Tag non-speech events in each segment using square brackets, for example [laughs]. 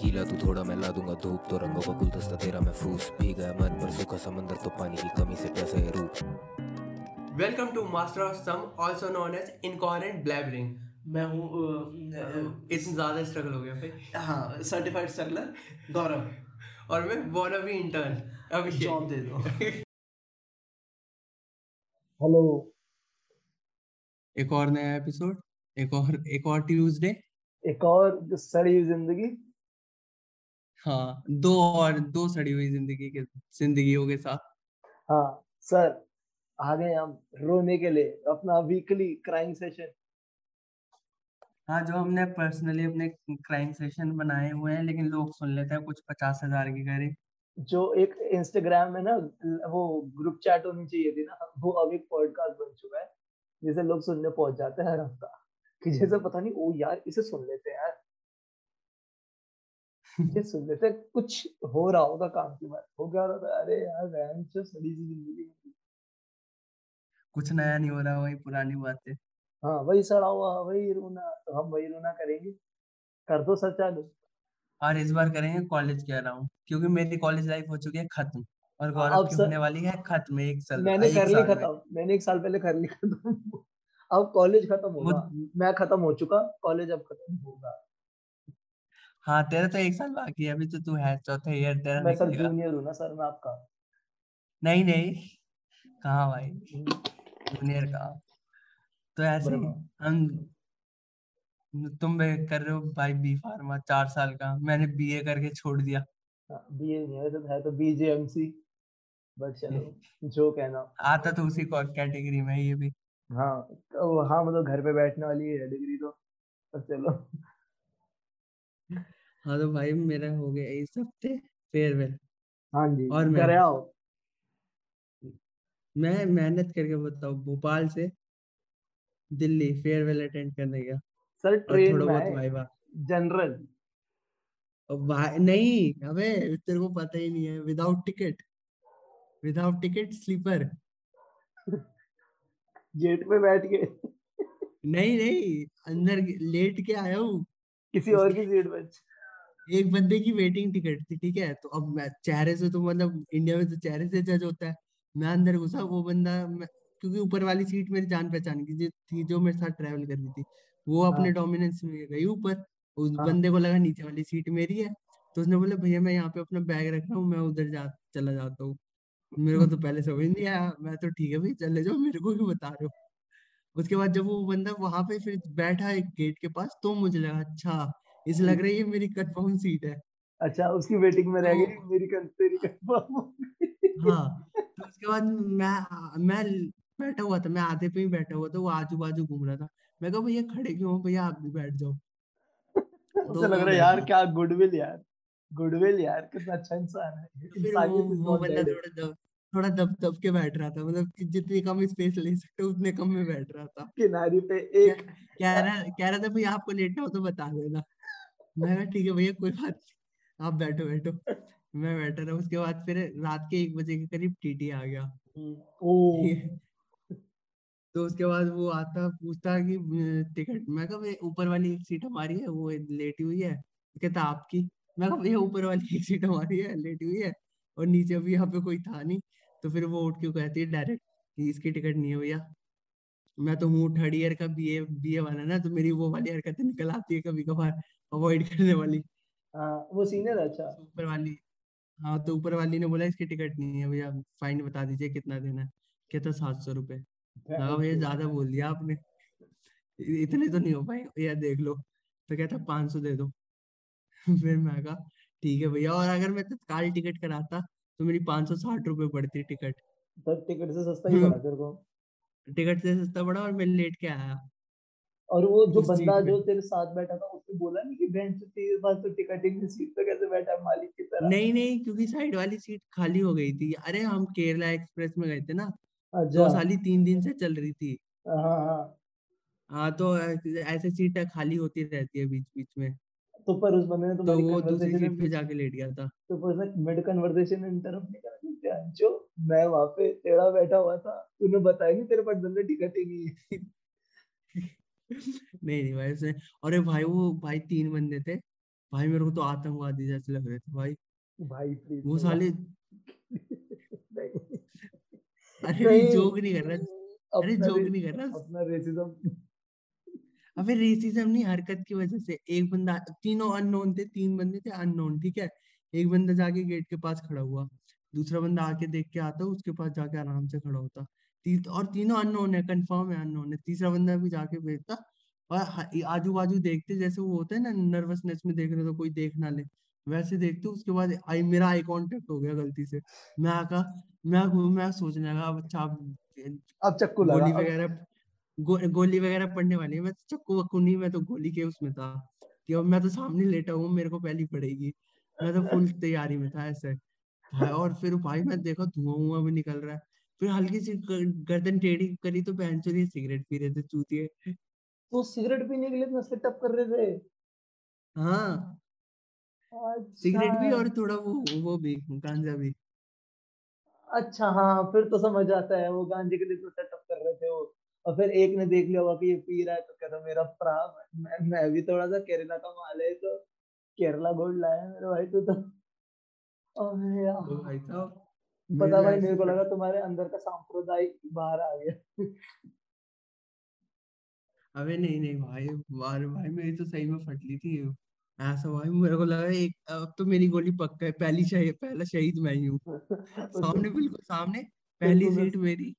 गीला तू थोड़ा मैं ला दूँगा धूप तो रंगों का गुलदस्ता तेरा महफूस भीगा है मन पर सूखा समंदर तो पानी की कमी से कैसे है रूप Welcome to Master of Sum, also known as Incoherent Blabbering. मैं हूँ अ, इतना ज़्यादा स्ट्रगल हो गया भाई। हाँ सर्टिफाइड स्ट्रगलर गौरव। और मैं wanna be intern Abhishek. Job दे दो। [laughs] हेलो एक और नया एपिसोड एक और एक और ट्यूसडे एक और सड़ी हुई ज़िंदगी। हाँ दो और दो सड़ी हुई ज़िंदगी के जिंदगियों के साथ। हाँ सर आ गए हम रोने के लिए अपना वीकली क्राइम सेशन हाँ जो हमने पर्सनली अपने क्राइम सेशन बनाए हुए हैं लेकिन लोग सुन लेते हैं कुछ पचास हज़ार की करें जो एक इंस्टाग्राम में ना वो ग्रुप चैट होनी चाहिए थी ना वो अब एक पॉडकास्ट बन चुका है जिसे लोग सुनने पहुँच जाते हैं हर हफ़्ता। कि जैसे पता नहीं ओ यार इसे सुन लेते हैं यार। ये सुन लेते हैं कुछ हो रहा होगा काम की बात हो क्या रहा था? अरे यार रैम से सड़ी सी ज़िंदगी। कुछ नया नहीं हो रहा वही पुरानी बातें। हाँ वही सड़ा हुआ वही रोना तो हम वही रोना करेंगे। कर दो सर चालू। और इस बार करेंगे कॉलेज कह रहा हूँ क्योंकि मेरी कॉलेज लाइफ हो चुकी है खत्म और गौरव अब की होने वाली है खत्म एक साल मैंने कर ली खत्म मैंने एक साल पहले कर ली खत्म। [laughs] अब कॉलेज खत्म होगा। मैं खत्म हो चुका कॉलेज अब खत्म होगा। हाँ तेरा तो एक साल बाकी है अभी तो तू है चौथे ईयर तेरा मैं सर निकलेगा जूनियर हूँ ना सर मैं आपका। नहीं नहीं कहाँ भाई? जूनियर का। तो ऐसे ही बराबर। हम तुम भी कर रहे हो भाई बी फार्मा चार साल का मैंने बीए करके छोड़ दिया। बीए नहीं है तो है तो बीजेएमसी बट चलो जो कहना। आता तो उसी कैटेगरी में है ये भी। हाँ तो हाँ मतलब घर पे बैठने वाली है डिग्री तो पर चलो। हाँ तो भाई मेरा हो गया इस हफ़्ते फेयरवेल। हाँ जी और मैं- आओ। मैं मेहनत करके बताऊँ भोपाल से दिल्ली फेयरवेल अटेंड करने गया। सर ट्रेन थोड़ा में बहुत है वाइवा। जनरल। भाई नहीं अबे तेरे को पता ही नहीं है without ticket without ticket sleeper gate पे बैठ के। नहीं नहीं अंदर लेट के आया हूँ। किसी और की सीट बच। एक बंदे की वेटिंग टिकट थी ठीक है? तो अब मैं चेहरे से तो मतलब इंडिया में तो चेहरे से जज होता है। मैं अंदर घुसा वो बंदा क्योंकि ऊपर वाली सीट मेरी जान पहचान की जो थी जो मेरे साथ ट्रेवल कर रही थी वो अपने हाँ। डोमिनेंस में गई ऊपर। उस हाँ। बंदे को लगा नीचे वाली सीट मेरी है। तो उसने बोला भैया मैं यहाँ पे अपना बैग रख रहा हूँ मैं उधर जा चला जाता हूँ। मेरे को तो पहले समझ नहीं आया। मैं तो ठीक है भाई चले जाओ मेरे को क्यों बता रहे हो। उसके बाद जब वो बंदा वहाँ पे फिर बैठा एक गेट के पास तो मुझे लगा अच्छा इसे लग रहा है ये मेरी कंफर्म सीट है। अच्छा उसकी वेटिंग में रह गई तो- मेरी तेरी कंफर्म हो तो उसके बाद मैं मैं बैठा हुआ था मैं आधे पे ही बैठा हुआ था वो आजू बाजू घूम रहा था। मैं कहा भैया खड़े क्यों हो? भैया आप भी बैठ जाओ। [laughs] तो लग रहा है यार क्या गुडविल यार गुडविल यार कितना अच्छा इंसान है फिर वो वो बंदा थोड़ा दब थोड़ा दब दब के बैठ रहा था मतलब कि जितनी कम स्पेस ले सकते हो उतने कम में बैठ रहा था। किनारे पे एक कह रहा कह रहा था भैया आपको लेटना हो तो बता देना। मैं कहा ठीक है भैया कोई बात नहीं। आप बैठो बैठो। मैं बैठा रहा उसके बाद फिर रात के एक बजे के करीब टीटी आ गया। ओ। तो उसके बाद वो आता पूछता कि टिकट? मैं कहा भैया ऊपर वाली एक सीट हमारी है वो लेटी हुई है। तो कहता आपकी? मैं कहा भैया ऊपर वाली एक सीट हमारी है लेटी हुई है और नीचे अभी यहाँ पे कोई था नहीं। तो फिर वो उठ के कहती है डायरेक्ट कि इसकी टिकट नहीं है भैया। मैं तो हूँ थर्ड ईयर का बीए बीए वाला ना तो मेरी वो वाली हरकतें निकल आती है कभी कभार अवॉइड करने वाली। हाँ वो सीनियर अच्छा। तो ऊपर वाली हाँ तो ऊपर वाली ने बोला इसकी टिकट नहीं है भैया फाइन बता दीजिए कितना देना है? कहता सात सौ रुपये भैया ज़्यादा बोल दिया आपने। इतने तो नहीं हो पाए। यार देख लो। तो कहता पाँच सौ दे दो। [laughs] फिर मैं कहा ठीक है भैया और अगर मैं तत्काल टिकट कराता तो मेरी पाँच सौ साठ रुपये पड़ती टिकट। तब टिकट से सस्ता ही पड़ा तेरे को। [laughs] टिकट से सस्ता पड़ा और मैं लेट के आया। और वो जो बंदा जो तेरे साथ बैठा था उसने बोला नहीं कि से तेरे पास तो टिकट ही नहीं सीट पे कैसे बैठा है मालिक की तरह। नहीं नहीं क्योंकि साइड वाली सीट खाली हो गई थी। अरे हम केरला एक्सप्रेस में गए थे ना तो अच्छा। वो साली तीन दिन से चल रही थी। हाँ हाँ। हाँ तो ऐसे सीटें खाली होती रहती है बीच बीच में। तो पर उस बंदे ने तो तुम्हारी वो दूसरी सीट पे जाके लेट गया था। तो पर उसने मिड कन्वर्सेशन इंटरप्ट नहीं करा ध्यान जो मैं वहाँ पे टेढ़ा बैठा हुआ था तूने बताया नहीं तेरे पास बंदे टिकट ही नहीं है। नहीं नहीं भाई उसने अरे भाई वो भाई तीन बंदे थे। भाई मेरे को तो आतंकवादी जैसे लग रहे थे भाई। भाई प्लीज़ वो साले [laughs] अरे नहीं, जोक नहीं कर रहा। अरे जोक नहीं कर रहा। अपना रेसिज्म अबे रेसिज्म नहीं हरकत की वजह से। एक बंदा तीनों अननोन थे तीन बंदे थे अननोन ठीक है? एक बंदा जाके गेट के पास खड़ा हुआ। दूसरा बंदा आके देख के आता उसके पास जाके आराम से खड़ा होता। और तीनों अननोन है कंफर्म है अननोन है। तीसरा बंदा भी जाके भेजता और आजू बाजू देखते जैसे वो होता है ना नर्वसनेस में देख रहे तो कोई देख ना ले। वैसे देखते उसके बाद आई मेरा आई कांटेक्ट हो गया गलती से। मैं आका मैं मैं सोचने लगा अब अच्छा अब अब चक्कू लगा गोली वगैरह गो, गोली वगैरह पड़ने वाली है। मैं तो चक्कू वक्कू नहीं मैं तो गोली के उसमें था कि अब मैं तो सामने लेटा हूँ मेरे को पहली पड़ेगी। मैं तो फुल तैयारी में था ऐसे। और फिर भाई मैं देखा धुआँ हुआ भी निकल रहा है। फिर हल्की सी गर्दन टेढ़ी करी तो बहन चोरी सिगरेट पी रहे थे चूतिए। वो सिगरेट पीने के लिए इतना सेटअप कर रहे थे। हाँ। सिगरेट भी अच्छा और थोड़ा वो वो भी गांजा भी। अच्छा हाँ फिर तो समझ आता है वो गांजे के लिए तो सेटअप कर रहे थे वो। और फिर एक ने देख लिया होगा कि ये पी रहा है तो कहता मेरा भरा मैं, मैं भी थोड़ा सा केरला का माल है तो केरला गोल्ड लाया मेरे भाई तू तो। तो भाई साहब पता भाई मेरे को लगा तुम्हारे अंदर का सांप्रदायिक बाहर आ गया। अबे नहीं नहीं भाई बार भाई मेरी तो सही में फट ली थी। ऐसा भाई मेरे को लगा एक अब तो मेरी गोली पक्का है पहली शहीद पहला शहीद मैं ही हूँ। सामने बिल्कुल सामने पहली सीट मेरी।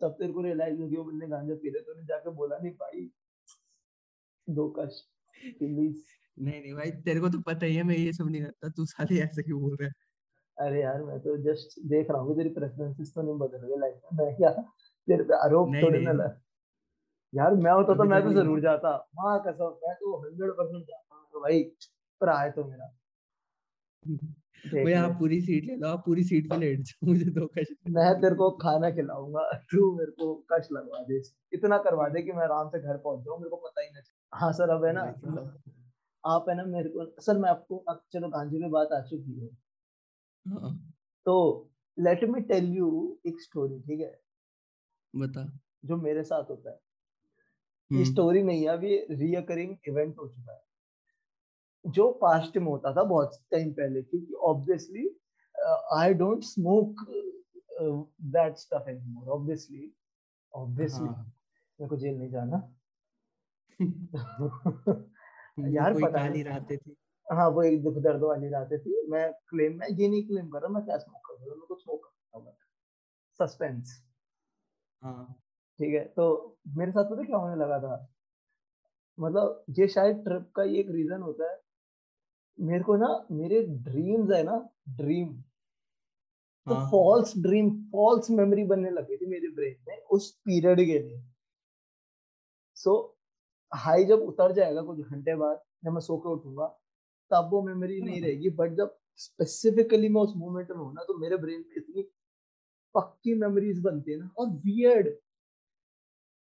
तब तेरे को रियलाइज़ हो गया बंदे गांजा पी रहे तूने जाके बोला नहीं भाई दो कश प्लीज़ नहीं नहीं भाई तेरे को तो पता ही है मैं ये सब नहीं करता तू साले ऐसे क्यों बोल रहा है? अरे यार मैं तो जस्ट देख रहा हूँ तेरी प्रेफरेंसेस तो नहीं बदल गई लाइफ में। मैं क्या तेरे पे आरोप थोड़ी ना नहीं। यार मैं होता तो मैं तो तो ज़रूर जाता। माँ कसम मैं तो हंड्रेड परसेंट जाता। तो भाई भरा है तो मेरा। ले। आप पूरी सीट ले लो आप पूरी सीट पे लेट जाओ मुझे दो कश। मैं तेरे को खाना खिलाऊँगा। तू मेरे को कश लगवा दे। इतना करवा दे कि मैं आराम से घर पहुँच जाऊँ मेरे को पता ही नहीं चले। हाँ सर अब है ना आप है ना मेरे को सर मैं आपको अब चलो गांधी में बात आ चुकी हाँ। तो लेट मी टेल यू एक स्टोरी ठीक है? बता। जो मेरे साथ होता है। ये हम्म, स्टोरी नहीं है अभी रियकरिंग इवेंट हो चुका है। जो पास्ट में होता था बहुत टाइम पहले क्योंकि obviously I don't smoke that stuff anymore obviously obviously हाँ। मेरे को जेल नहीं जाना। [laughs] [laughs] यार पता नहीं। रहते थी। हाँ वो एक दुख दर्द वाली रातें थी। मैं क्लेम मैं ये नहीं क्लेम कर रहा मैं क्या स्मोक कर रहा मैं कुछ स्मोक करता हूँ सस्पेंस हाँ। ठीक है तो मेरे साथ पता क्या होने लगा था? मतलब ये शायद ट्रिप का ही एक रीजन होता है। मेरे को ना मेरे ड्रीम्स है ना ड्रीम तो फॉल्स ड्रीम फॉल्स मेमोरी बनने लगी थी मेरे ब्रेन में उस पीरियड के लिए। सो so, हाई जब उतर जाएगा कुछ घंटे बाद जब मैं सो के उठूँगा तब वो मेमोरी नहीं हाँ। रहेगी बट जब स्पेसिफिकली मैं उस मोमेंट में हूँ ना तो मेरे ब्रेन में इतनी पक्की मेमोरीज बनती है ना और वियर्ड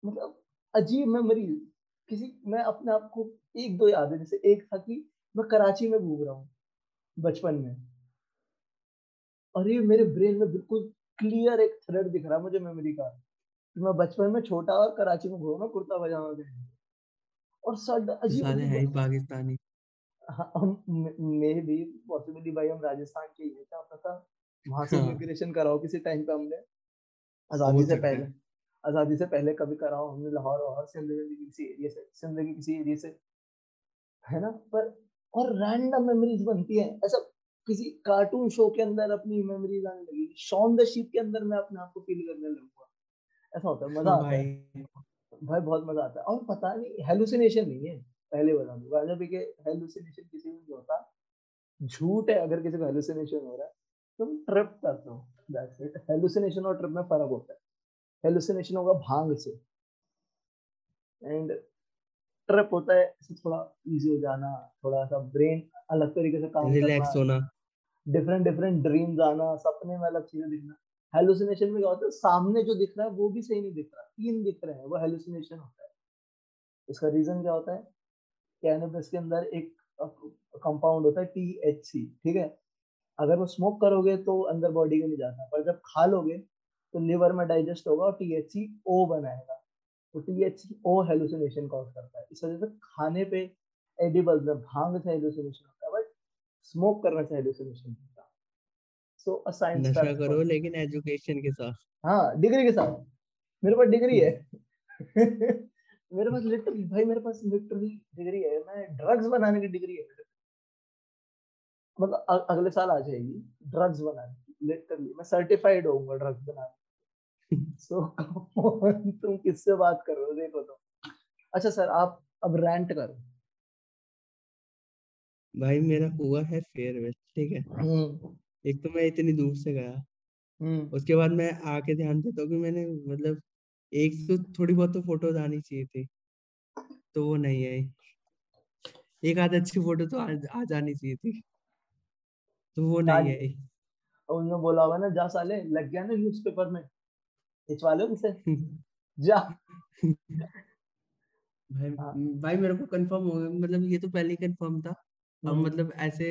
मतलब अजीब मेमोरीज किसी मैं अपने आप को एक दो याद है जैसे एक था कि मैं कराची में घूम रहा हूँ बचपन में। और ये मेरे ब्रेन में बिल्कुल क्लियर एक थ्रेड दिख रहा है मुझे मेमोरी का कि मैं बचपन में छोटा और कराची में घूमा कुर्ता पजामा पहन और सड अजीब है पाकिस्तानी। मे भी पॉसिबली भाई हम राजस्थान के ही हैं क्या पता वहाँ से हाँ। इमिग्रेशन कराओ किसी टाइम पे हमने। आज़ादी से पहले आज़ादी से पहले कभी कराओ हमने लाहौर और सिंध के किसी एरिया से सिंध के किसी एरिया से है ना? पर और रैंडम मेमोरीज बनती है ऐसा किसी कार्टून शो के अंदर अपनी मेमोरीज आने लगेगी शॉन द शीप के अंदर मैं अपने आप को फील करने लगूँगा। ऐसा होता है मज़ा हाँ आता है। भाई। बहुत मज़ा आता है और पता नहीं हेलुसिनेशन नहीं है। पहले बता दूँ गांजा पी के हेलुसिनेशन किसी को नहीं होता झूठ है अगर किसी को हेलुसिनेशन हो रहा है तुम ट्रिप करते हो। दैट्स इट हेलुसिनेशन और ट्रिप में फ़र्क होता है। हेलुसिनेशन होगा भाँग से। एंड ट्रिप होता है ऐसे थोड़ा इजी हो जाना थोड़ा सा ब्रेन अलग तरीके से काम रिलैक्स होना। डिफरेंट डिफरेंट ड्रीम्स आना सपने में अलग चीज़ें दिखना। हेलुसिनेशन में क्या होता है सामने जो दिख रहा है वो भी सही नहीं दिख रहा। तीन दिख रहे हैं वो हेलुसिनेशन होता है। इसका रीजन क्या होता है? कैनबिस के अंदर एक कंपाउंड होता है टीएचसी ठीक है? अगर वो स्मोक करोगे तो अंदर बॉडी के नहीं जाता पर जब खा लोगे तो लिवर में डाइजेस्ट होगा और टीएचसी ओ बनाएगा। तो टीएचसी ओ हेलुसिनेशन कॉज करता है। इस वजह से खाने पे एडिबल में भाँग से हेलुसिनेशन होता है बट स्मोक करने से हेलुसिनेशन होता सो अ साइंस नशा करो लेकिन एजुकेशन के साथ। हाँ डिग्री के साथ। मेरे पास डिग्री है। [laughs] मेरे पास लिटरली भाई मेरे पास लिटरली डिग्री है मैं ड्रग्स बनाने की डिग्री है। मतलब अगले साल आ जाएगी ड्रग्स बनाने लिटरली मैं सर्टिफाइड होऊँगा ड्रग्स बनाने सो [laughs] [laughs] तुम किससे बात कर रहे हो? देखो तो। अच्छा सर आप अब रैंट करो। भाई मेरा हुआ है फेयरवेल ठीक है? हम्म। एक तो मैं इतनी दूर से गया। हम्म। उसके बाद मैं आके ध्यान देता हूँ कि मैंने मतलब एक तो थोड़ी बहुत तो फ़ोटोज़ आनी चाहिए थी। तो वो नहीं आई। एक आध अच्छी फ़ोटो तो आ, आ जानी चाहिए थी। तो वो नहीं आई। और उन्होंने बोला होगा ना जा साले लग गया ना न्यूज़पेपर में। खिंचवा लो उनसे जा। भाई हाँ। भाई मेरे को कंफर्म हो गया मतलब ये तो पहले ही कंफर्म था। अब हम्म, मतलब ऐसे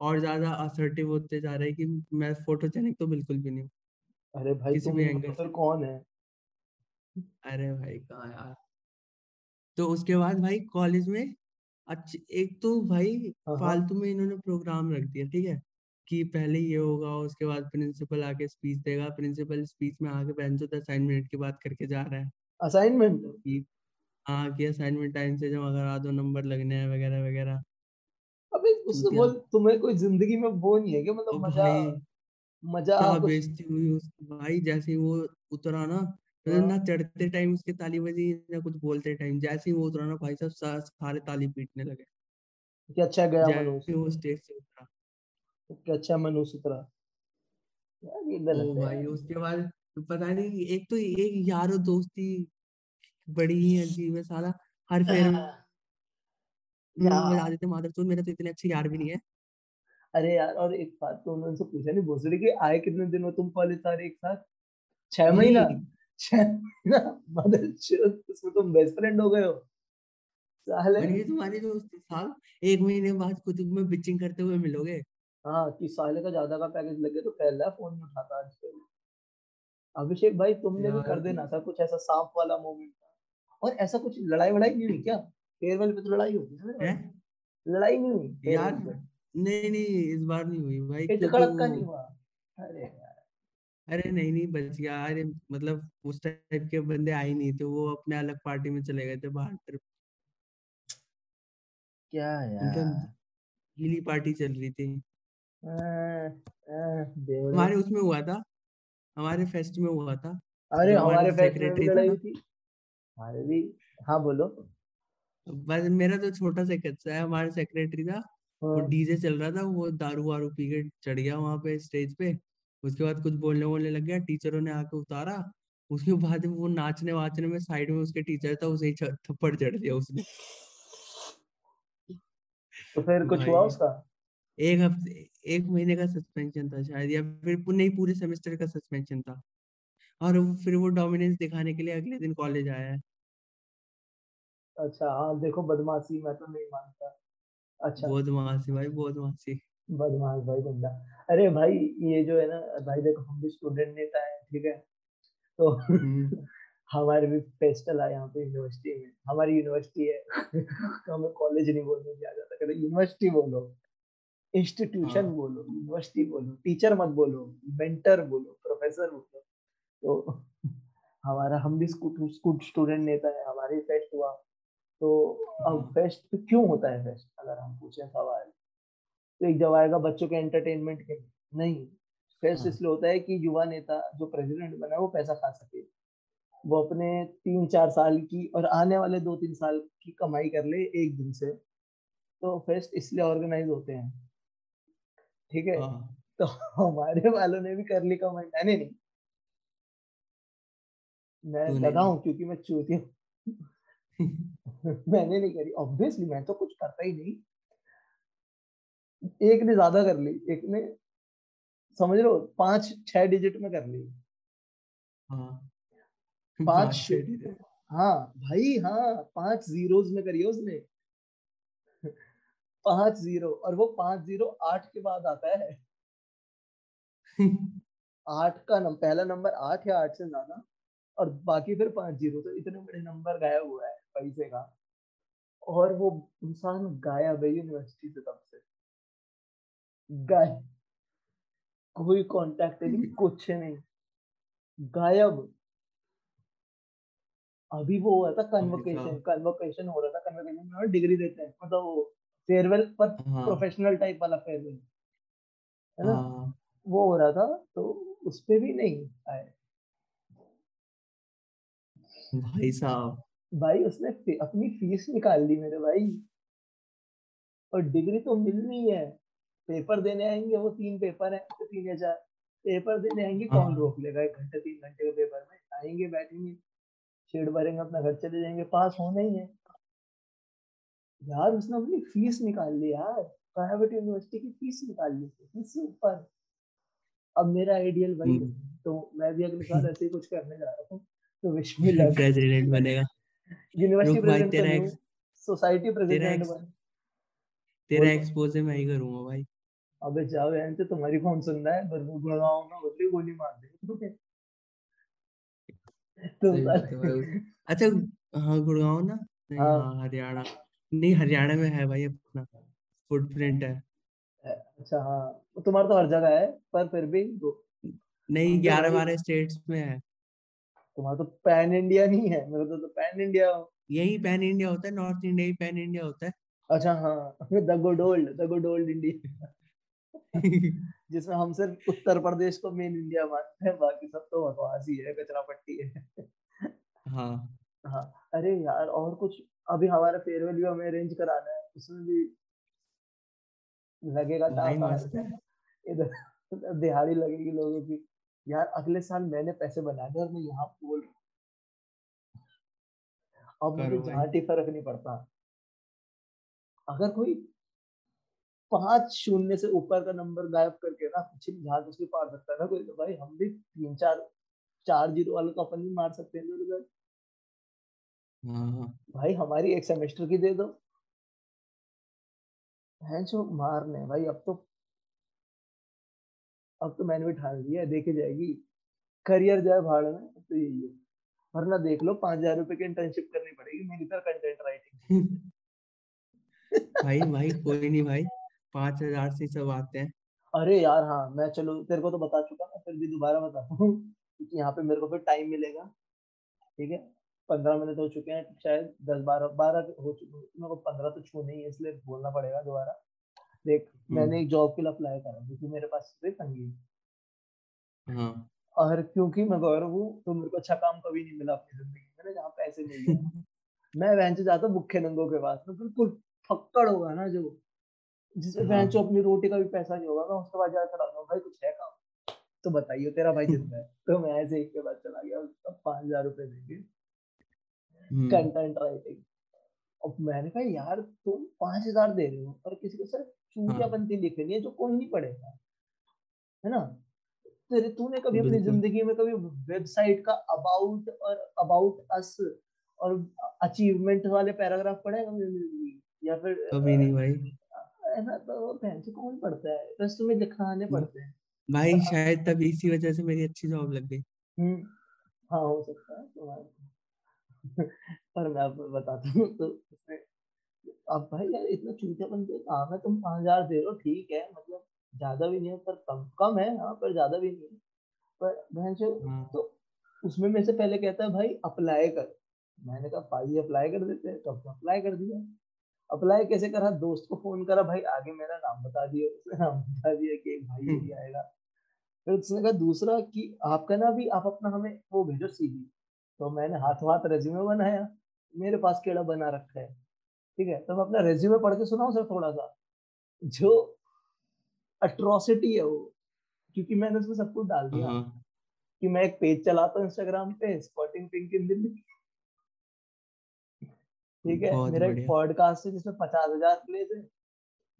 और ज़्यादा असर्टिव होते जा रहे हैं कि मैं फोटोजेनिक तो बिल्कुल भी नहीं अरे भाई तुम तो कौन है? अरे भाई कहाँ यार। तो उसके बाद भाई कॉलेज में अच्छे एक तो भाई हाँ, हाँ। फालतू में इन्होंने प्रोग्राम रख दिया ठीक है? कि पहले ये होगा उसके बाद प्रिंसिपल आके स्पीच देगा प्रिंसिपल स्पीच में आके बेंचो दस मिनट की बात करके जा रहा है। असाइनमेंट? कि हाँ कि असाइनमेंट टाइम से जमा करा दो नंबर लगने हैं वगैरह वगैरह। अबे उससे चूतिया। बोल तुम्हें कोई ज़िंदगी में वो नहीं है कि और मतलब मज़ा भाई मज़ा क्या कुछ बेइज्जती हुई उसकी। भाई जैसे ही वो उतरा ना मतलब ना चढ़ते टाइम उसके ताली बजी ना कुछ बोलते टाइम जैसे ही वो उतरा ना भाई साहब सारे ताली पीटने लगे। कि अच्छा गया जैसे वो स्टेज से उतरा। कि अच्छा मनुष्य उतरा यार ये ओ गलत है भाई उसके बाद पता नहीं एक तो एक यारो दोस्ती बड़ी ही अजीब है साला। हर क्या [laughs] बजा देते मादर चोद मेरे तो इतने अच्छे यार भी नहीं है। अरे यार और एक बात तो उन्होंने पूछा नहीं भोसड़ी कि आए कितने दिन हो तुम कॉलेज सारे एक साथ? छह महीना? उसमें तुम बेस्ट फ्रेंड हो गए हो। साले। बन गई तुम्हारी दोस्ती एक महीने बाद खुद में बिचिंग करते हुए मिलोगे? हाँ कि साले का ज़्यादा का पैकेज लगे तो पहला फ़ोन नहीं उठाता आजकल अभिषेक भाई तुमने भी कर देना था कुछ ऐसा सांप वाला मोमेंट और ऐसा कुछ लड़ाई वड़ाई नहीं हुई क्या? फेयरवेल पे तो लड़ाई होती है ना हैं? लड़ाई नहीं हुई यार नहीं नहीं इस बार नहीं हुई भाई क्योंकि खड़क का नहीं हुआ। अरे। अरे नहीं नहीं बच गया। अरे मतलब उस टाइप के बंदे आए नहीं थे। वो अपने अलग पार्टी में चले गए थे बाहर ट्रिप क्या यार? गीली पार्टी चल रही थी। हमारे उसमें हुआ था। हमारे फेस्ट में हुआ था। अरे हमारे हमारे फेस्ट में भी सेक्रेटरी लड़ाई थी। हमारे भी। हाँ बोलो। बस मेरा तो छोटा सा कच्चा है। हमारे सेक्रेटरी था। वो हाँ, डीजे चल रहा था। वो दारू वारू पी के चढ़ गया वहाँ पे स्टेज पे। उसके बाद कुछ बोलने बोलने लग गया टीचरों ने आके उतारा उसके बाद वो नाचने वाचने में साइड में उसके टीचर था उसे थप्पड़ चढ़ दिया उसने। तो फिर कुछ हुआ उसका? एक हफ़्ते एक महीने का सस्पेंशन था शायद या फिर नहीं पूरे सेमेस्टर का सस्पेंशन था। और फिर वो डोमिनेंस दिखाने के लिए अगले दिन कॉलेज आया है। अच्छा हाँ देखो बदमाशी मैं तो नहीं मानता। अच्छा। मासी भाई मासी बदमाश भाई बंदा। अरे भाई ये जो है ना भाई देखो हम भी स्टूडेंट नेता है ठीक है? तो हम्म। [laughs] हमारे भी फेस्टल है यहाँ पे यूनिवर्सिटी में। हमारी यूनिवर्सिटी है [laughs] तो हमें कॉलेज नहीं बोलने दिया जाता। कहते यूनिवर्सिटी बोलो इंस्टीट्यूशन हाँ। बोलो यूनिवर्सिटी बोलो टीचर मत बोलो मेंटर बोलो प्रोफेसर बोलो। तो [laughs] हमारा हम भी स्टूडेंट नेता है हमारे फेस्ट हुआ। तो अब हाँ। फेस्ट क्यों होता है फेस्ट अगर हम पूछें सवाल? तो एक जब आएगा बच्चों के एंटरटेनमेंट के लिए। नहीं फेस्ट हाँ। इसलिए होता है कि युवा नेता जो प्रेसिडेंट बना है वो पैसा खा सके। वो अपने तीन चार साल की और आने वाले दो तीन साल की कमाई कर ले एक दिन से। तो फेस्ट इसलिए ऑर्गेनाइज होते हैं। ठीक है? हाँ। तो हमारे वालों ने भी कर ली कमाई। मैंने नहीं। मैं नहीं। हूँ क्योंकि मैं चूतिया [laughs] मैंने नहीं करी। ऑब्वियसली मैं तो कुछ करता ही नहीं। एक ने ज़्यादा कर ली एक ने समझ लो पाँच छह डिजिट में कर ली। हाँ। पाँच। हाँ भाई हाँ पाँच जीरोस में करी है उसने। पाँच ज़ीरो और वो पाँच ज़ीरो आठ के बाद आता है। आठ का नंबर पहला नंबर आठ या आठ से ज़्यादा और बाकी फिर पाँच ज़ीरो तो इतने बड़े नंबर गायब हुआ है पैसे का। और वो इंसान गायब है यूनिवर्सिटी से तब से। गायब कोई कांटेक्ट नहीं [laughs] कुछ नहीं। गायब। अभी वो हुआ था कन्वोकेशन कन्वोकेशन हो रहा था कन्वोकेशन में डिग्री देते हैं। मतलब वो फेयरवेल पर हाँ। प्रोफेशनल टाइप वाला फेयरवेल है ना? हाँ। वो हो रहा था तो उस पे भी नहीं आए। भाई साहब। भाई उसने अपनी फ़ीस निकाल ली मेरे भाई। और डिग्री तो मिलनी है। पेपर देने आएँगे वो तीन पेपर है तो तीन हज़ार। पेपर देने आएँगे कौन हाँ। रोक लेगा एक घंटे तीन घंटे के पेपर में आएँगे बैठेंगे। शेड भरेंगे अपना घर चले जाएँगे। पास होना ही है। यार उसने अपनी फ़ीस निकाल ली यार। प्राइवेट यूनिवर्सिटी की फ़ीस निकाल ली फ़ीस से ऊपर। अब मेरा आइडियल वही है। हम्म। तो मैं भी अगले साल ऐसे ही कुछ करने जा रहा हूँ तो विश मी लक प्रेसिडेंट बनेगा। University president society president ex- बन। तेरा। एक्सपोजे मैं ही करूँगा भाई। अबे जाओ यहाँ से तुम्हारी कौन सुन रहा है गुरु गुड़गांव में बदली गोली मार है। साले- भाई। अच्छा हाँ गुड़गांव ना? हाँ। हाँ हरियाणा। नहीं हरियाणा में है भाई अपना फुटप्रिंट है। अच्छा हाँ। तो तुम्हारा तो हर जगह है पर फिर भी नहीं तो ग्यारह बारह स्टेट्स में है। तुम्हारा तो पैन इंडिया नहीं है मेरा तो, तो पैन इंडिया यही पैन इंडिया होता है नॉर्थ इंडिया ही पैन इंडिया होता है। अच्छा हाँ the good old the good old India जिसमें हम सिर्फ़ उत्तर प्रदेश को मेन इंडिया मानते हैं बाकी सब तो बकवास ही है कचरा पट्टी है। हाँ। हाँ अरे यार और कुछ अभी हमारा फेयरवेल भी हमें अरेंज कराना है उसमें भी लगेगा मस्त है। इधर दिहाड़ी लगेगी लोगों की। यार अगले साल मैंने पैसे बनाए थे और मैं यहाँ बोल रहा हूँ। अब मुझे ही फ़र्क नहीं पड़ता। अगर कोई पाँच शून्य से ऊपर का नंबर गायब करके ना कुछ जहाँ उसके पार सकता है ना कोई तो भाई हम भी तीन चार चार ज़ीरो वाले तो अपन भी मार सकते हैं इधर उधर। हाँ। भाई हमारी एक सेमेस्टर की दे दो। है जो मारने भाई अब तो अब तो मैंने भी ठान लिया देखी जाएगी। करियर जाए भाड़ में तो यही है। वरना देख लो पाँच हज़ार रुपए की इंटर्नशिप करनी पड़ेगी मेरी तरह कंटेंट राइटिंग भाई भाई कोई नहीं भाई। पाँच हज़ार से सब आते हैं। अरे यार हाँ मैं चलो तेरे को तो बता चुका मैं फिर भी दोबारा बताता हूँ क्योंकि यहाँ पे मेरे को फिर टाइम मिलेगा। ठीक है? पंद्रह मिनट हो चुके हैं शायद दस बारह बारह हो चुके हैं मेरे को पंद्रह तो छू नहीं है इसलिए बोलना पड़ेगा दोबारा। देख मैंने एक जॉब के लिए अप्लाई करा क्योंकि मेरे पास सिर्फ़ तंगी है। और क्योंकि मैं गौरव हूँ तो मेरे को अच्छा काम कभी नहीं मिला अपनी ज़िंदगी में ना जहाँ पैसे मिल गए [laughs] मैं वैन से जाता हूँ भूखे नंगों के पास में बिल्कुल फक्कड़ होगा ना जो। जिसमें हाँ। वैन चो अपनी रोटी का भी पैसा नहीं होगा मैं उसके बाद जाकर खड़ा हूँ भाई कुछ है काम? तो बताइए तेरा भाई ज़िंदा है। तो मैं ऐसे एक के बाद चला गया उसका पाँच हज़ार रुपए देंगे हम्म, कंटेंट राइटिंग। अब मैंने कहा यार तुम पाँच हज़ार दे रहे हो और किसी को सर चूतियापंती लिखनी है जो कोई नहीं पढ़ेगा। है ना? तेरे तूने कभी अपनी ज़िंदगी में कभी वेबसाइट का अबाउट और अबाउट अस और अचीवमेंट वाले पैराग्राफ पढ़े हैं कभी अपनी ज़िंदगी? या फिर कभी नहीं भाई। है ना तो बहन से कौन पढ़ता है? बस तुम्हें लिखाने पड़ते हैं। भाई और- शायद तब इसी वजह से मेरी अच्छी जॉब लग गई। हम्म हाँ हो सकता है तुम्हारे [laughs] पर मैं आपको बताता हूँ तो अब भाई यार इतना काम है तुम पाँच हज़ार दे रहे हो ठीक है मतलब ज़्यादा भी नहीं है पर कम कम है हाँ पर ज़्यादा भी नहीं है। पर बहन जो हाँ। तो उसमें मेरे से पहले कहता है भाई अप्लाई कर। मैंने कहा भाई अप्लाई कर देते हैं। तो अप्लाई कर दिया। अप्लाई कैसे करा? दोस्त को फ़ोन करा भाई आगे मेरा नाम बता दिया। उसने नाम बता दिया कि एक भाई यही आएगा। फिर उसने कहा दूसरा कि आपका ना भी आप अपना हमें वो भेजो सीवी तो मैंने हाथों हाथ रेज्यूमे बनाया। मेरे पास केड़ा बना रखा है। ठीक है? तो मैं अपना रेज्यूमे पढ़ के सुनाऊं सर थोड़ा सा जो अट्रोसिटी है वो क्योंकि मैंने उसमें सब कुछ डाल दिया। हाँ कि मैं एक पेज चलाता हूँ इंस्टाग्राम पे स्पॉटिंग पिंक इन दिल्ली ठीक है? मेरा एक पॉडकास्ट है जिसमें पचास हज़ार प्लेज है।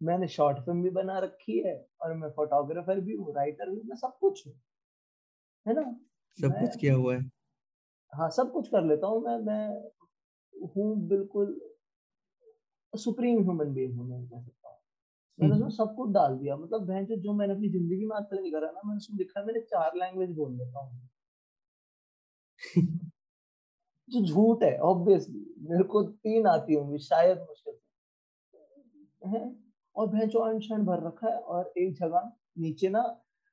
मैंने शॉर्ट फ़िल्म भी बना रखी है और मैं फोटोग्राफर भी हूँ राइटर भी मैं सब कुछ हूँ। है ना? सब कुछ किया हुआ है। हाँ सब कुछ कर लेता हूँ मैं मैं हूँ बिल्कुल सुप्रीम ह्यूमन बीइंग हूँ मैं कह सकता हूँ। मैंने उसमें सब कुछ डाल दिया। मतलब बहन जो जो मैंने अपनी ज़िंदगी में आज तक नहीं करा ना मैंने उसमें लिखा मैंने चार लैंग्वेज बोल लेता हूँ। [laughs] जो झूठ है ऑब्वियसली मेरे को तीन आती होंगी शायद मुश्किल से है? और भैं जो अनशन भर रखा है और एक जगह नीचे ना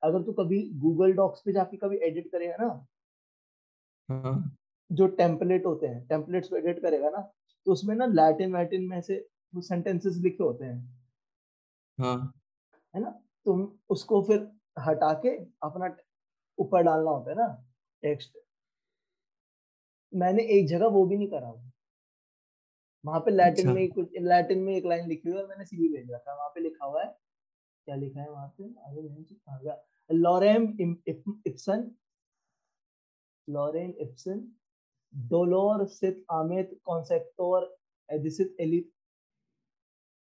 अगर तू कभी गूगल डॉक्स पे जाके कभी एडिट करेगा ना हाँ। जो टेम्पलेट होते हैं टेम्पलेट्स पे एडिट करेगा ना तो उसमें ना लैटिन वैटिन में से वो सेंटेंसेस लिखे होते हैं। हाँ। है ना? तुम उसको फिर हटा के अपना ऊपर डालना होता है ना टेक्स्ट मैंने एक जगह वो भी नहीं करा हुआ। वहाँ पे लैटिन अच्छा। में कुछ लैटिन में एक लाइन लिखी हुई है और मैंने सीवी भेज रखा है। वहाँ पे लिखा हुआ है क्या लिखा है वहाँ पे? आगे नहीं कहाँ गया lorem ipsum lorem ipsum dolor sit amet consectetur एडिसिट elit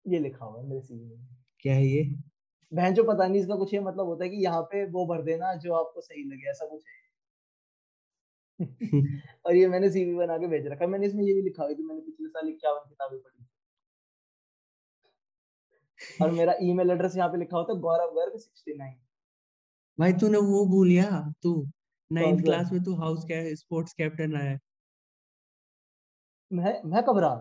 ये लिखा हुआ है मेरे सीवी में। क्या है ये? बहन जो पता नहीं इसका कुछ ये मतलब होता है कि यहाँ पे वो भर देना जो आपको सही लगे ऐसा कुछ है। [laughs] और ये मैंने सीवी बना के भेज रखा। है मैंने इसमें ये भी लिखा हुआ कि मैंने पिछले साल इक्यावन किताबें पढ़ी और मेरा ईमेल एड्रेस यहाँ पे लिखा होता है गौरव गर्ग सिक्सटी नाइन भाई तूने वो भूल गया? तू नाइन्थ क्लास में तू हाउस क्या स्पोर्ट्स कैप्टन आया है। मैं मैं कब रहा?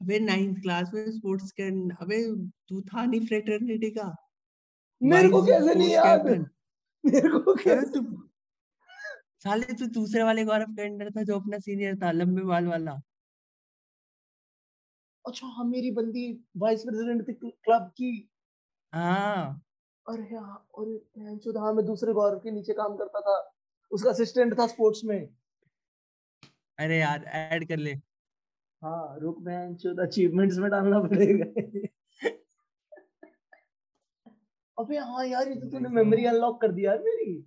अबे नाइन्थ क्लास में स्पोर्ट्स के अबे तू था नहीं फ्रेटर्निटी का। मेरे को कैसे नहीं याद? मेरे को कैसे तू साले तू दूसरे वाले गौरव के अंडर था जो अपना सीनियर था लंबे बाल वाला। अच्छा हाँ मेरी बंदी वाइस प्रेसिडेंट थी क्लब की। हाँ। अरे हाँ अरे बहन चोद, हाँ मैं दूसरे गौरव के नीचे काम करता था। उसका असिस्टेंट था स्पोर्ट्स में। अरे यार ऐड कर ले। हाँ रुक बहन चोद अचीवमेंट्स में डालना पड़ेगा। [laughs] अबे हाँ यार ये तो तूने मेमोरी अनलॉक कर दिया यार मेरी।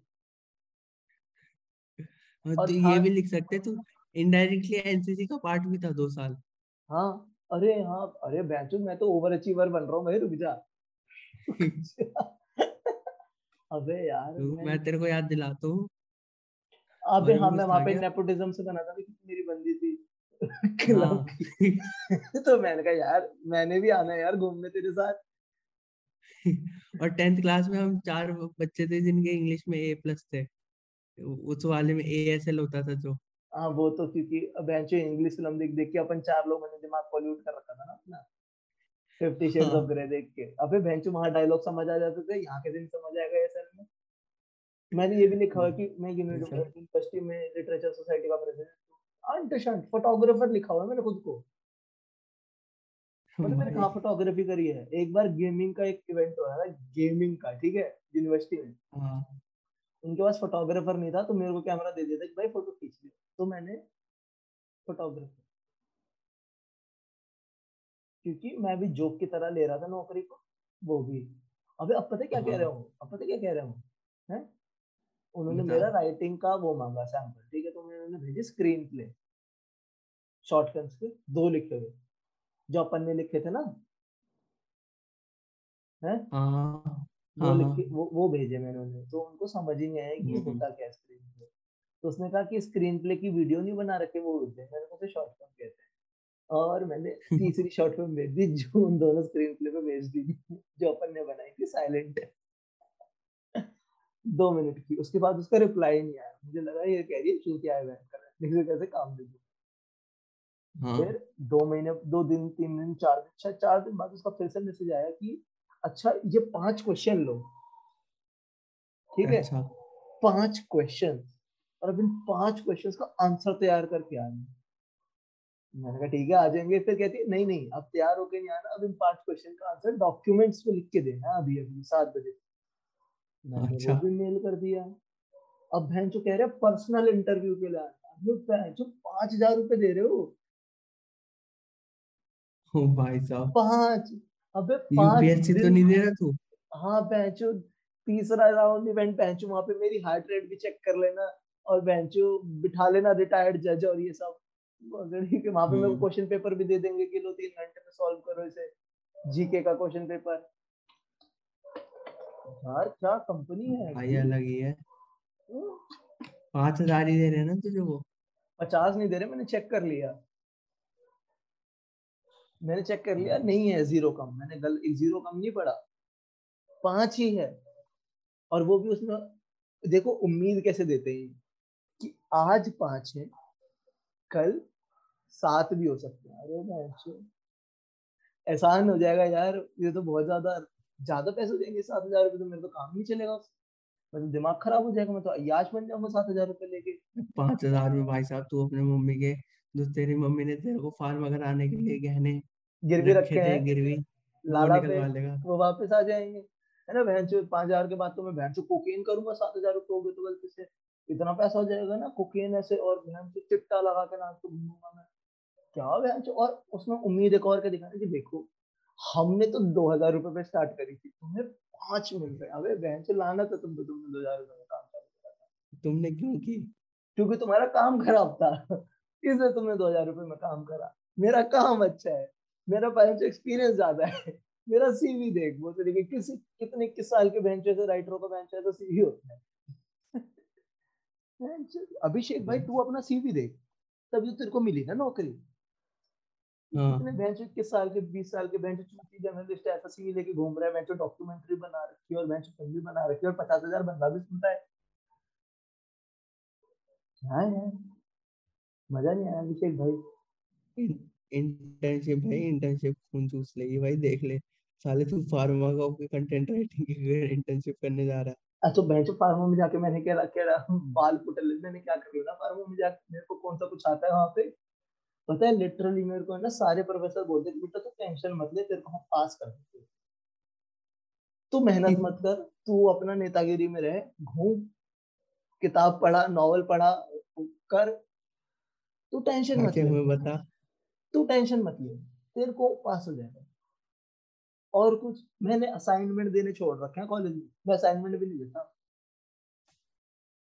और ये हाँ- भी लिख सकते तू इनडायरेक्टली एनसीसी का पार्ट भी था दो साल। हाँ अरे हाँ अरे चोद, मैं तो ओवर अचीवर बन रहा हूँ भाई रुक जा। [laughs] अबे यार मैं मैं तेरे को याद दिलाता हूँ। अबे हाँ मैं वहाँ पे नेपोटिज्म से बना था मेरी बंदी थी। [laughs] हाँ। क्लब की तो मैंने कहा यार मैंने भी आना है यार घूमने तेरे साथ। [laughs] और टेंथ क्लास में हम चार बच्चे थे जिनके इंग्लिश में ए प्लस थे। उस वाले में ए एस एल होता था जो। हाँ वो तो क्योंकि बेंचो इंग्लिश फ़िल्म देख देख के अपन चार लोगों ने दिमाग पॉल्यूट कर रखा था ना अपना। Fifty shades. ऑफ़ ग्रे देख के। अबे बेंचो वहाँ डायलॉग समझ आ जाते थे यहाँ के दिन समझ आएगा सर में। मैंने ये भी लिखा हुआ है कि मैं अच्छा। यूनिवर्सिटी में लिटरेचर सोसाइटी का प्रेसिडेंट अंटशंट फोटोग्राफर लिखा हुआ है मैंने खुद को। मतलब मैंने कहा फोटोग्राफी करी है? एक बार गेमिंग का एक इवेंट हो रहा था गेमिंग का ठीक है? यूनिवर्सिटी में। हाँ। उनके पास फोटोग्राफर नहीं था तो मेरे को कैमरा दे दिया था कि भाई फ़ोटो खींच लियो तो मैंने फोटोग्राफर क्योंकि मैं भी जोक की तरह ले रहा था नौकरी को वो भी। अबे अब पता क्या कह हाँ। रहा हूँ। अब पता क्या कह रहा हूँ? हैं? उन्होंने मेरा राइटिंग का वो मांगा सैंपल ठीक है? तो मैंने उन्हें भेजी स्क्रीन प्ले शॉर्ट फिल्म्स के दो लिखे हुए। जो अपन ने लिखे थे ना? हैं। हाँ वो हाँ लिख हाँ। वो वो भेजे मैंने उन्हें तो उनको समझ ही नहीं आया कि ये हम्म। होता क्या स्क्रीन प्ले तो उसने कहा कि स्क्रीन प्ले की वीडियो नहीं बना रखे वो होते हैं मैंने उसे शॉर्ट फ़िल्म कहते हैं। और मैंने तीसरी शॉर्ट फ़िल्म भेज दी जो उन दोनों स्क्रीन प्ले पे भेज दी जो अपन ने बनाई थी साइलेंट दो मिनट की उसके बाद उसका रिप्लाई नहीं आया। मुझे लगा ये कह रही है क्यों क्या है? कैसे काम दे दूँ? हाँ। फिर दो महीने दो दिन तीन दिन चार दिन अच्छा चार दिन बाद उसका फिर से मैसेज आया कि अच्छा ये पाँच क्वेश्चन लो। ठीक है? अच्छा। पाँच क्वेश्चन और अब इन पाँच क्वेश्चंस का आंसर तैयार करके आना मैंने कहा ठीक है आ जाएँगे। फिर कहती है नहीं नहीं अब तैयार होके नहीं आना। अब इन पाँच क्वेश्चन का आंसर डॉक्यूमेंट्स में लिख के देना अभी अभी सात बजे। मैंने अच्छा। वो भी मेल कर दिया। अब बहन जो कह रहे हैं पर्सनल इंटरव्यू के लिए आना। जो पाँच हज़ार रुपए दे रहे हो। भाई साहब। पाँच अबे पाँच यूपीएससी तो नहीं दे रहा तू। हाँ बेंचो तीसरा राउंड इवेंट बेंचो वहाँ पे मेरी हार्ट रेट भी चेक कर लेना और बेंचो बिठा लेना रिटायर्ड जज और ये सब। ठीक वहाँ पे मेरे को हम्म। क्वेश्चन पेपर भी दे देंगे कि लो तीन घंटे में सॉल्व करो इसे जीके का क्वेश्चन पेपर यार क्या कंपनी है भाई अलग ही है। पाँच हज़ार ही दे रहे हैं ना तुझे वो। पचास नहीं दे रहे मैंने चेक कर लिया। मैंने चेक कर लिया, नहीं है ज़ीरो कम। मैंने गल ज़ीरो कम नहीं पड़ा पाँच ही है। और वो भी उसमें, देखो उम्मीद कैसे देते हैं कि आज पाँच है, कल सात भी हो सकते हैं। अरे मैं एहसान हो जाएगा यार, ये तो बहुत ज़्यादा ज़्यादा पैसे देंगे सात हज़ार रुपये तो मेरे तो काम नहीं चलेगा उससे मतलब दिमाग खराब हो जाएगा, मैं तो अयाश बन जाऊँगा सात हज़ार रुपये लेके। पाँच हज़ार में भाई साहब, तू अपने मम्मी के जो तेरी मम्मी ने तेरे को फार्म कराने के लिए गहने गिरवी रखे हैं। गिरवी लाला पे वो वापस आ जाएँगे। है ना बहन चो पाँच हज़ार के बाद तो मैं बहन चो कोकेन करूँगा सात हज़ार रुपये हो गए तो गलती से। इतना पैसा हो जाएगा ना कोकेन ऐसे और बहन चो चिट्टा लगा के नाक को घूमूँगा मैं। क्या बहन चो और उसमें उम्मीद एक और के दिखाने की देखो हमने तो दो हज़ार रुपए पे स्टार्ट करी थी। तुम्हें पाँच मिल रहे अबे बहन से लाना था तुम तो तुमने दो हज़ार रुपए में काम चालू करा था तुमने क्यों की? क्योंकि तुम्हारा काम खराब था। इसलिए तुमने दो हज़ार रुपये में काम करा। मेरा काम अच्छा है मेरा पेरेंट्स एक्सपीरियंस ज़्यादा है मेरा सीवी देख वो तरीके किसी कितने किस साल के बेंच से राइटरों का बेंच है तो सीवी होता है। अभिषेक भाई तू अपना सीवी देख तभी तो तेरे को मिली ना नौकरी। हाँ। कितने बेंच किस साल के 20 साल के बेंच चूती जर्नलिस्ट ऐसा सीवी लेके घूम रहा है बेंच डॉक्यूमेंट्री बना रखी है और बेंच फ़िल्म भी बना रखी है और पचास हज़ार बंदा भी सुनता है। हाँ? यार मज़ा नहीं आया अभिषेक भाई। इंटर्नशिप भाई इंटर्नशिप खून चूस लेगी भाई देख ले। साले तू फार्मा का ओके कंटेंट राइटिंग की इंटर्नशिप करने जा रहा है। अच्छा बेंच फार्मा में जाके मैंने क्या क्या बाल पुटल मैंने क्या कर लिया फार्मा में जाके? मेरे को कौन सा कुछ आता है वहाँ पे? पता है लिटरली मेरे को ना सारे प्रोफेसर बोलते थे बेटा तू टेंशन मत ले तेरे को हम पास कर देंगे। तू मेहनत मत कर तू अपना नेतागिरी में रह घूम किताब पढ़ा नॉवल पढ़ा कर तू टेंशन मत ले। बता। तू टेंशन मत ले। तेरे को पास हो जाएगा। और कुछ मैंने असाइनमेंट देने छोड़ रखे हैं कॉलेज में। मैं असाइनमेंट भी नहीं देता।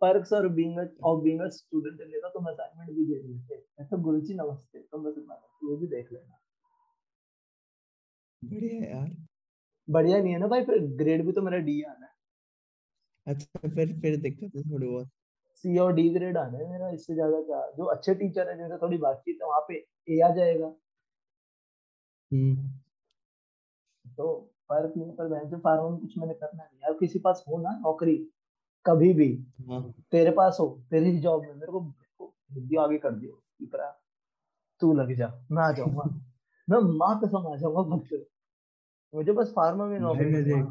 पर्क्स और being of being a student लेता तो मैं असाइनमेंट भी दे देते। ऐसा गुरुजी नमस्ते तो बस इतना ये भी देख लेना। बढ़िया है यार। बढ़िया नहीं है ना भाई फिर ग्रेड भी तो मेरा डी आना है। अच्छा फिर फिर दिक्कत है थोड़ी बहुत। सी और डी ग्रेड आना है मेरा इससे ज़्यादा क्या? जो अच्छे टीचर है जिनसे थोड़ी बातचीत है वहाँ पे ए आ जाएगा। हम्म। तो फ़र्क नहीं पर बहन से फार्म कुछ मैंने करना नहीं यार किसी पास हो ना नौकरी कभी भी हाँ। तेरे पास हो तेरी जॉब में मेरे को को भेज आगे कर दियो इकरा तू लग जा मैं आ जाऊँगा। [laughs] मैं माँ कसम आ जाऊँगा भक्त मुझे बस फार्मा में नौकरी।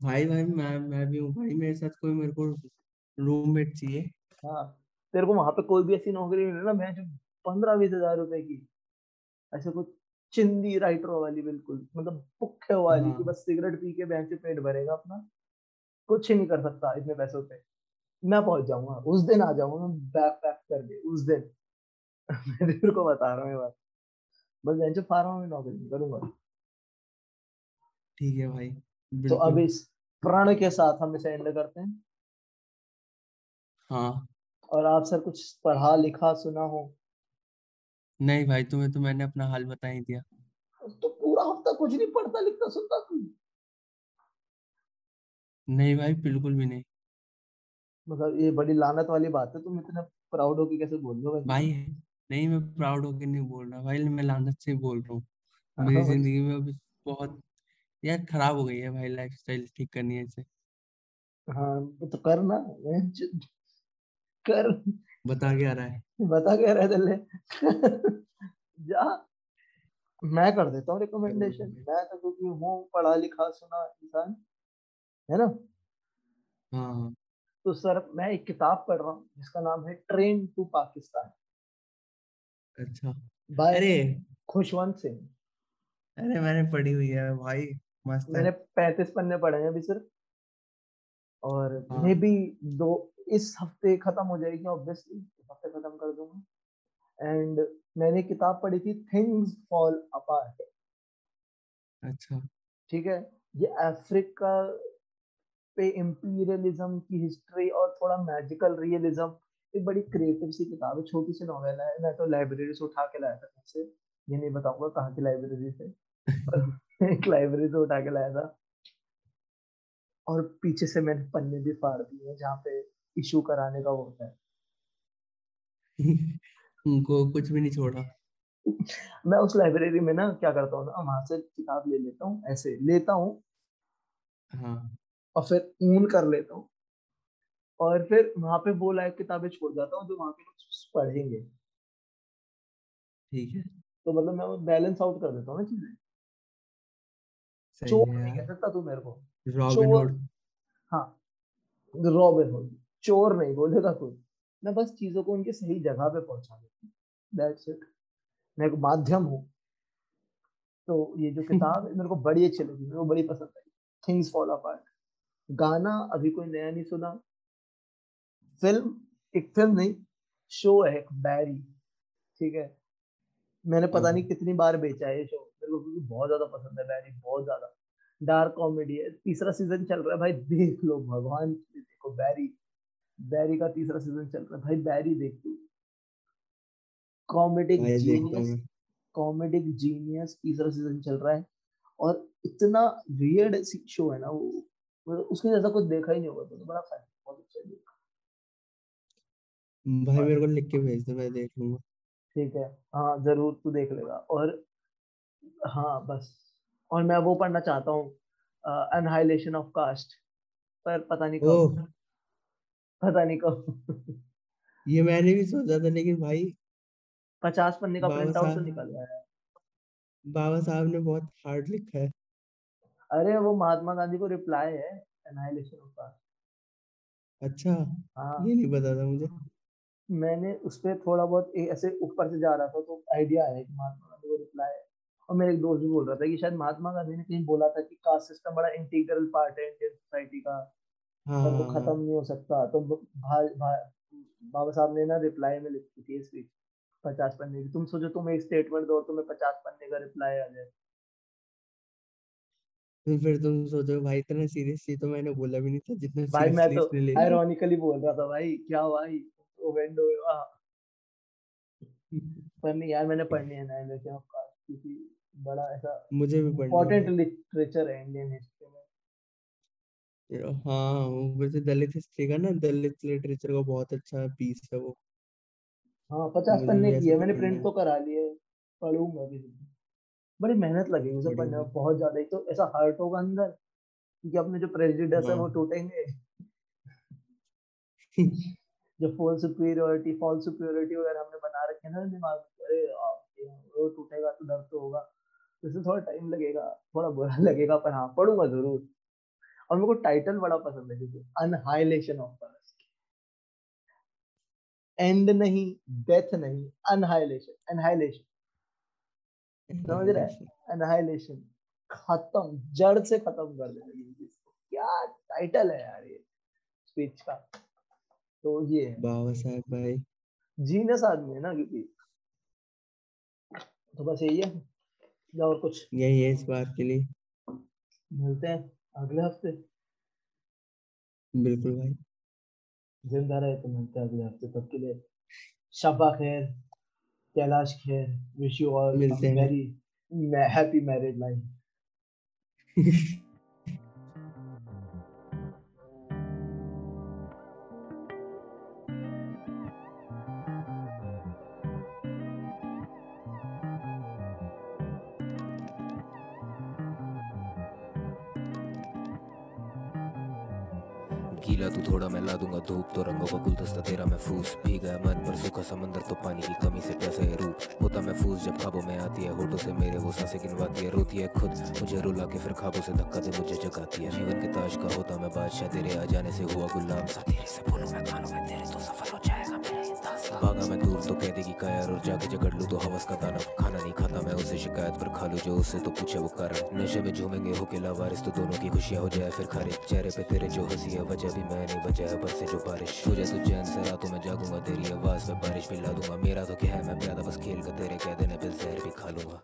भाई भाई मैं मैं भी हूँ। भाई मेरे साथ कोई मेरे को रूममेट चाहिए। हाँ तेरे को वहाँ पे कोई भी ऐसी नौकरी मिले ना मैं जो पंद्रह बीस हज़ार रुपए की ऐसे कुछ चिंदी राइटरों वाली बिल्कुल मतलब पुखे वाली कि हाँ। बस सिगरेट पी के बैंक से पेट भरेगा अपना कुछ ही नहीं कर सकता इतने पैसों पे। मैं पहुँच जाऊँगा उस दिन आ जाऊँगा मैं बैग पैक करके उस दिन। [laughs] मैं तेरे को बता रहा हूँ ये बात। बस बेंच फार्मा में नौकरी नहीं करूँगा। ठीक है भाई तो अब इस प्रण के साथ हम इसे एंड करते हैं। हाँ। और आप सर कुछ पढ़ा लिखा सुना हो? नहीं भाई तुम्हें तो मैंने अपना हाल बता ही दिया। तो पूरा हफ़्ता कुछ नहीं पढ़ता लिखता सुनता तू नहीं भाई बिल्कुल भी नहीं। मतलब ये बड़ी लानत वाली बात है तुम इतना प्राउड हो के कैसे बोल रहे हो भाई? नहीं मैं प्राउड होकर नहीं बोल रहा भाई मैं लानत से बोल रहा हूँ। मेरी [laughs] ज़िंदगी में अभी बहुत यार खराब हो गई है भाई लाइफस्टाइल ठीक करनी है इसे। हाँ तो कर ना कर। बता क्या रहा है? बता क्या रहे दिल्ली जा। मैं कर देता हूँ रिकमेंडेशन मैं तो क्योंकि हूँ पढ़ा लिखा सुना इंसान है ना? हाँ हाँ। तो सर मैं एक किताब पढ़ रहा हूँ जिसका नाम है ट्रेन टू पाकिस्तान। अच्छा। बाय अरे। खुशवंत सिंह। अरे मैंने पढ़ी हुई है भाई मस्त मैंने पैंतीस पन्ने पढ़े हैं अभी सिर्फ़ और हाँ। मे बी दो इस हफ़्ते खत्म हो जाएगी ऑब्वियसली इस हफ़्ते खत्म कर दूँगा। एंड मैंने किताब पढ़ी थी थिंग्स फॉल अपार्ट अच्छा। ठीक है? ये अफ्रीका पे इम्पीरियलिज्म की हिस्ट्री और थोड़ा मैजिकल रियलिज्म एक बड़ी क्रिएटिव सी किताब है छोटी सी नॉवेल है। मैं तो लाइब्रेरी से उठा के लाया था से। ये नहीं बताऊँगा कहाँ की लाइब्रेरी से [laughs] एक लाइब्रेरी से उठा के लाया था। और पीछे से मैंने पन्ने भी फाड़ दिए जहाँ पे इशू कराने का वो होता है। [laughs] उनको कुछ भी नहीं छोड़ा। मैं उस लाइब्रेरी में ना क्या करता हूँ ना वहाँ से किताब ले लेता हूँ ऐसे लेता हूँ। हाँ। और फिर ऊन कर लेता हूँ। और फिर वहाँ पे वो लाइक किताबें छोड़ जाता हूँ जो वहाँ के लोग पढ़ेंगे। ठीक है। तो मतलब मैं बैलेंस आउट कर देता हूँ ना चीज़ें। चोर नहीं कह सकता तू मेरे को। रॉबिन हुड हाँ रॉबिन हुड चोर नहीं बोलेगा कोई। मैं बस चीज़ों को उनके सही जगह पे पहुँचा देता हूँ। मैं एक माध्यम हूँ। तो ये जो [laughs] किताब है मेरे को बड़ी अच्छी लगी मेरे को बड़ी पसंद आई। थिंग्स फॉल अपार्ट गाना अभी कोई नया नहीं सुना। फ़िल्म एक फ़िल्म नहीं शो है एक बैरी ठीक है? मैंने पता नहीं कितनी बार बेचा है ये शो मेरे को क्योंकि बहुत ज़्यादा पसंद है बैरी बहुत ज़्यादा। डार्क कॉमेडी है। तीसरा सीज़न चल रहा है भाई देख लो भगवान की देखो बैरी बैरी का तीसरा सीज़न चल रहा है। भाई बैरी देख तू। कॉमेडिक जीनियस कॉमेडिक जीनियस तीसरा सीज़न चल रहा है। और इतना वियर्ड शो है ना वो। मतलब उसके जैसा कुछ देखा ही नहीं होगा। तो बड़ा फ़ैन बहुत अच्छा है। भाई मेरे को लिख के भेज दे मैं देख लूँगा। ठीक है। हाँ ज़रूर तू देख लेगा। और हाँ बस। और मैं वो पढ़ना चाहता हूँ अनहाइलेशन ऑफ़ कास्ट पर पता नहीं कब पता नहीं कब। ये मैंने भी सोचा था लेकिन भाई पचास पन्ने का प्रिंट आउट तो निकल गया है। बाबा साहब ने बहुत हार्ड लिखा है। अरे वो महात्मा गांधी को रिप्लाई है एनाइलेशन ऑफ़ कास्ट अच्छा हाँ। ये नहीं पता था मुझे। मैंने उस पर थोड़ा बहुत ऐसे ऊपर से जा रहा था तो आइडिया है कि महात्मा गांधी को रिप्लाई है। और मेरे एक दोस्त भी बोल रहा था कि शायद महात्मा गांधी ने कहीं बोला था कि कास्ट सिस्टम बड़ा इंटीग्रल पार्ट है इंडियन सोसाइटी का। हाँ वो हाँ। खत्म नहीं हो सकता। तो भा, भा, बाबा साहब ने ना रिप्लाई में लिखी थी स्पीच पचास पन्ने की। तुम सोचो तुम एक स्टेटमेंट दो और तुम्हें पचास पन्ने का रिप्लाई आ जाए। तो फिर तुम सोचो भाई इतना सीरियस थी तो मैंने बोला भी नहीं था जितना भाई मैं तो आयरॉनिकली बोल रहा था भाई क्या भाई ओवेंडो पर नहीं यार मैंने पढ़नी है ना लेकिन क्योंकि बड़ा ऐसा मुझे भी पढ़नी इम्पोर्टेंट है लिटरेचर है इंडियन हिस्ट्री हाँ वैसे दलित हिस्ट्री का ना दलित लिटरेचर का बहुत अच्छा पीस है वो। हाँ पचास पन्ने की है मैंने प्रिंट तो करा लिए पढ़ूँगा किसी दिन बड़ी मेहनत लगेगी उसे पढ़ने में बहुत ज़्यादा एक तो ऐसा हर्ट होगा अंदर क्योंकि अपने जो प्रेजुडिस है वो हाँ। टूटेंगे। [laughs] जो फॉल सुपीरियोरिटी फॉल सुपीरियोरिटी वगैरह हमने बना रखे ना दिमाग में अरे वो टूटेगा तो दर्द तो होगा। तो इसमें थोड़ा टाइम लगेगा थोड़ा बुरा [laughs] लगेगा पर हाँ पढ़ूँगा ज़रूर। और मेरे को टाइटल बड़ा पसंद है क्योंकि अनहाइलेशन ऑफ़ कास्ट एंड नहीं डेथ नहीं अनहाइलेशन अनहाइलेशन समझ रहा है? अनहाइलेशन खत्म जड़ से खत्म कर देना किसी क्या टाइटल है यार ये स्पीच का? तो ये बाबा साहब भाई। जीनियस आदमी है ना क्योंकि। तो बस यही है। या और कुछ। यही है इस बार के लिए। मिलते हैं। अगले हफ़्ते? बिल्कुल भाई। ज़िंदा रहे तो मिलते हैं अगले हफ़्ते तब के लिए शबा खैर कैलाश खैर विश यू ऑल मिलते हैं। वेरी हैप्पी मैरिड लाइफ धूप तो रंगों का गुलदस्ता तेरा महफूज। भी गया मन पर सूखा समंदर तो पानी की कमी से प्यासा है रूप। होता महफूज जब खाबों में आती है, होठों से मेरे वो साँसें गिनवाती है, रोती है खुद। मुझे रुला के फिर खाबों से धक्का दे, मुझे जगाती है। जीवन के ताज का होता मैं बादशाह, तेरे आ जाने से हुआ गुलाम। सा तेरे से बोलूँ मैं कानों में तेरे तो सफल हो जाएगा। भागा मैं दूर तो कह देगी कायर और जाके जगड़ लूँ तो हवस का दानव खाना नहीं खाता मैं उसे शिकायत पर खा लूँ जो उससे तो पूछे वो कारण। नशे में झूमेंगे हो के लावारिस तो दोनों की खुशियाँ हो जाए फिर खारिज चेहरे पे तेरे जो हँसी है, वजह भी मैं नहीं वजह है से जो बारिश। हो जाए तो चैन से रातों में जागूँगा तेरी आवाज़ में बारिश भी ला दूँगा। मेरा तो क्या है, मैं प्यादा बस खेल कर तेरे कह देने पे जहर भी खा लूँगा।